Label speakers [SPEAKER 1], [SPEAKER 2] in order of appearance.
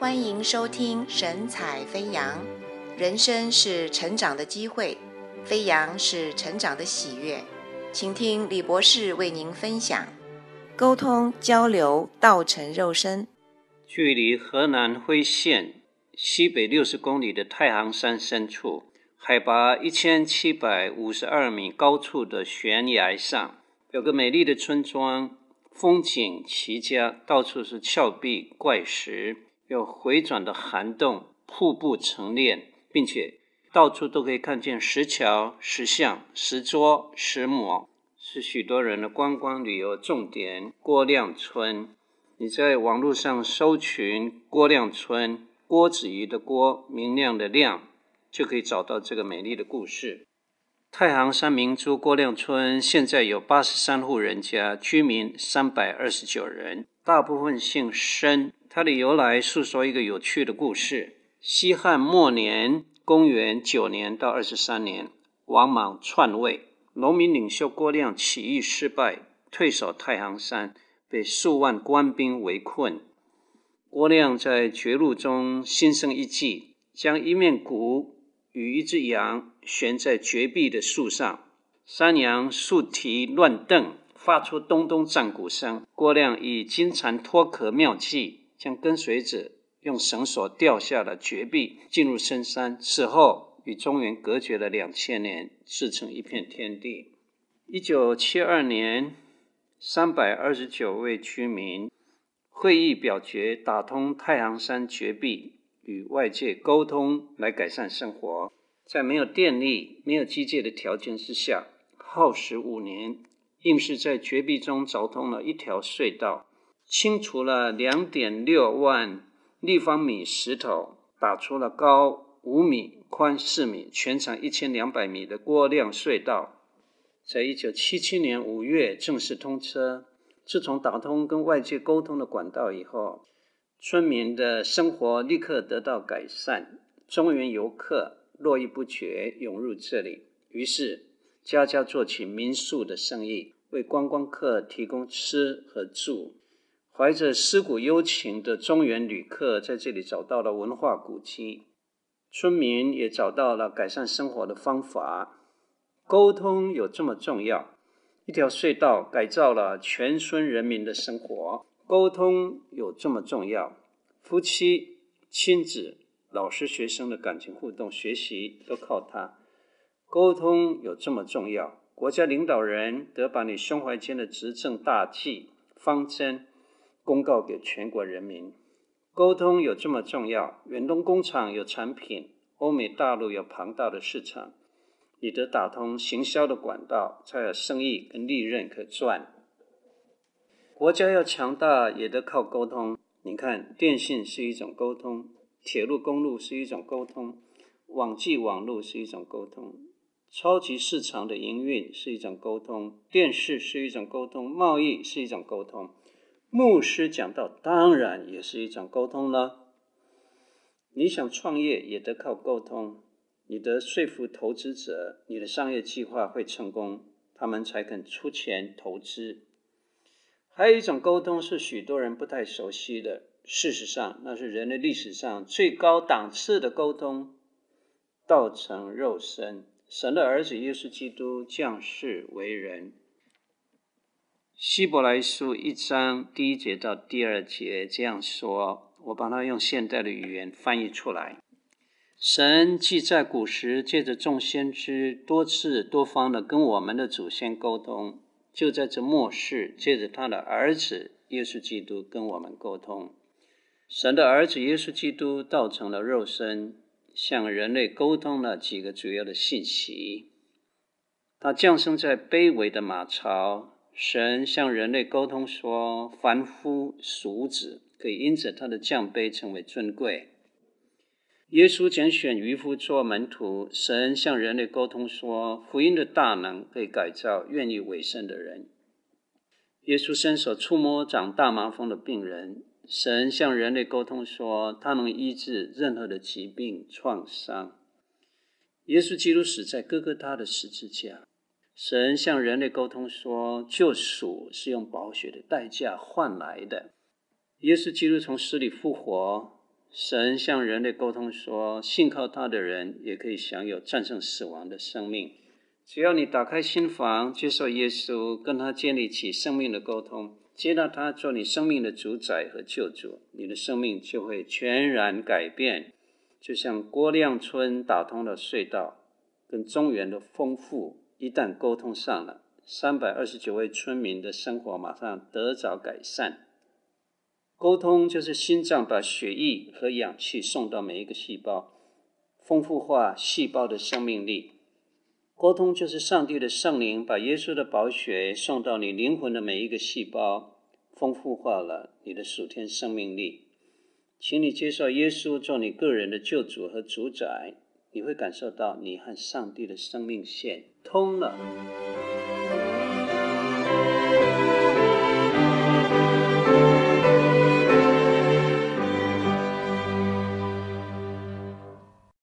[SPEAKER 1] 欢迎收听神采飞扬。人生是成长的机会，飞扬是成长的喜悦。请听李博士为您分享：沟通交流，道成肉身。
[SPEAKER 2] 距离河南辉县西北六十公里的太行山深处，海拔一千七百五十二米高处的悬崖上，有个美丽的村庄，风景奇佳，到处是峭壁怪石。有回转的涵洞，瀑布成峦，并且到处都可以看见石桥、石像、石桌、石磨，是许多人的观光旅游重点。郭亮村，你在网络上搜寻“郭亮村”，郭子仪的郭，明亮的亮，就可以找到这个美丽的故事。太行山明珠郭亮村现在有八十三户人家，居民三百二十九人，大部分姓申。它的由来诉说一个有趣的故事：西汉末年，公元九年到二十三年，王莽篡位，农民领袖郭亮起义失败，退守太行山，被数万官兵围困。郭亮在绝路中心生一计，将一面鼓与一只羊悬在绝壁的树上，山羊竖蹄乱蹬，发出咚咚战鼓声。郭亮以金蝉脱壳妙计。将跟随者用绳索吊下了绝壁，进入深山。此后与中原隔绝了两千年，自成一片天地。一九七二年，三百二十九位居民会议表决，打通太行山绝壁，与外界沟通，来改善生活。在没有电力、没有机械的条件之下，耗时五年，硬是在绝壁中凿通了一条隧道。清除了两点六万立方米石头，打出了高五米、宽四米、全长一千两百米的过量隧道。在一九七七年五月正式通车。自从打通跟外界沟通的管道以后，村民的生活立刻得到改善。中原游客络绎不绝涌入这里，于是家家做起民宿的生意，为观光客提供吃和住。怀着思古幽情的中原旅客在这里找到了文化古迹，村民也找到了改善生活的方法。沟通有这么重要？一条隧道改造了全村人民的生活。沟通有这么重要？夫妻、亲子、老师、学生的感情互动、学习都靠它。沟通有这么重要？国家领导人得把你胸怀间的执政大计、方针。公告给全国人民，沟通有这么重要？远东工厂有产品，欧美大陆有庞大的市场，你得打通行销的管道，才有生意跟利润可赚。国家要强大，也得靠沟通。你看，电信是一种沟通，铁路公路是一种沟通，网际网络是一种沟通，超级市场的营运是一种沟通，电视是一种沟通，贸易是一种沟通。牧师讲道当然也是一种沟通了。你想创业也得靠沟通，你得说服投资者，你的商业计划会成功，他们才肯出钱投资。还有一种沟通是许多人不太熟悉的，事实上那是人类历史上最高档次的沟通，道成肉身，神的儿子耶稣基督降世为人。希伯来书一章第一节到第二节这样说，我把它用现代的语言翻译出来。神既在古时借着众先知多次多方的跟我们的祖先沟通，就在这末世借着他的儿子耶稣基督跟我们沟通。神的儿子耶稣基督道成了肉身，向人类沟通了几个主要的信息。他降生在卑微的马槽。神向人类沟通说：“凡夫俗子可以因着他的降卑成为尊贵。”耶稣拣选渔夫做门徒。神向人类沟通说：“福音的大能可以改造愿意委身的人。”耶稣伸手触摸长大麻风的病人。神向人类沟通说：“他能医治任何的疾病创伤。”耶稣基督死在哥哥他的十字架。神向人类沟通说：“救赎是用宝血的代价换来的。”耶稣基督从死里复活，神向人类沟通说，信靠他的人也可以享有战胜死亡的生命。只要你打开心房，接受耶稣，跟他建立起生命的沟通，接纳他做你生命的主宰和救主，你的生命就会全然改变。就像郭亮村打通了隧道，跟中原的丰富一旦沟通上了，三百二十九位村民的生活马上得着改善。沟通就是心脏把血液和氧气送到每一个细胞，丰富化细胞的生命力。沟通就是上帝的圣灵把耶稣的宝血送到你灵魂的每一个细胞，丰富化了你的属天生命力。请你接受耶稣做你个人的救主和主宰，你会感受到你和上帝的生命线通了。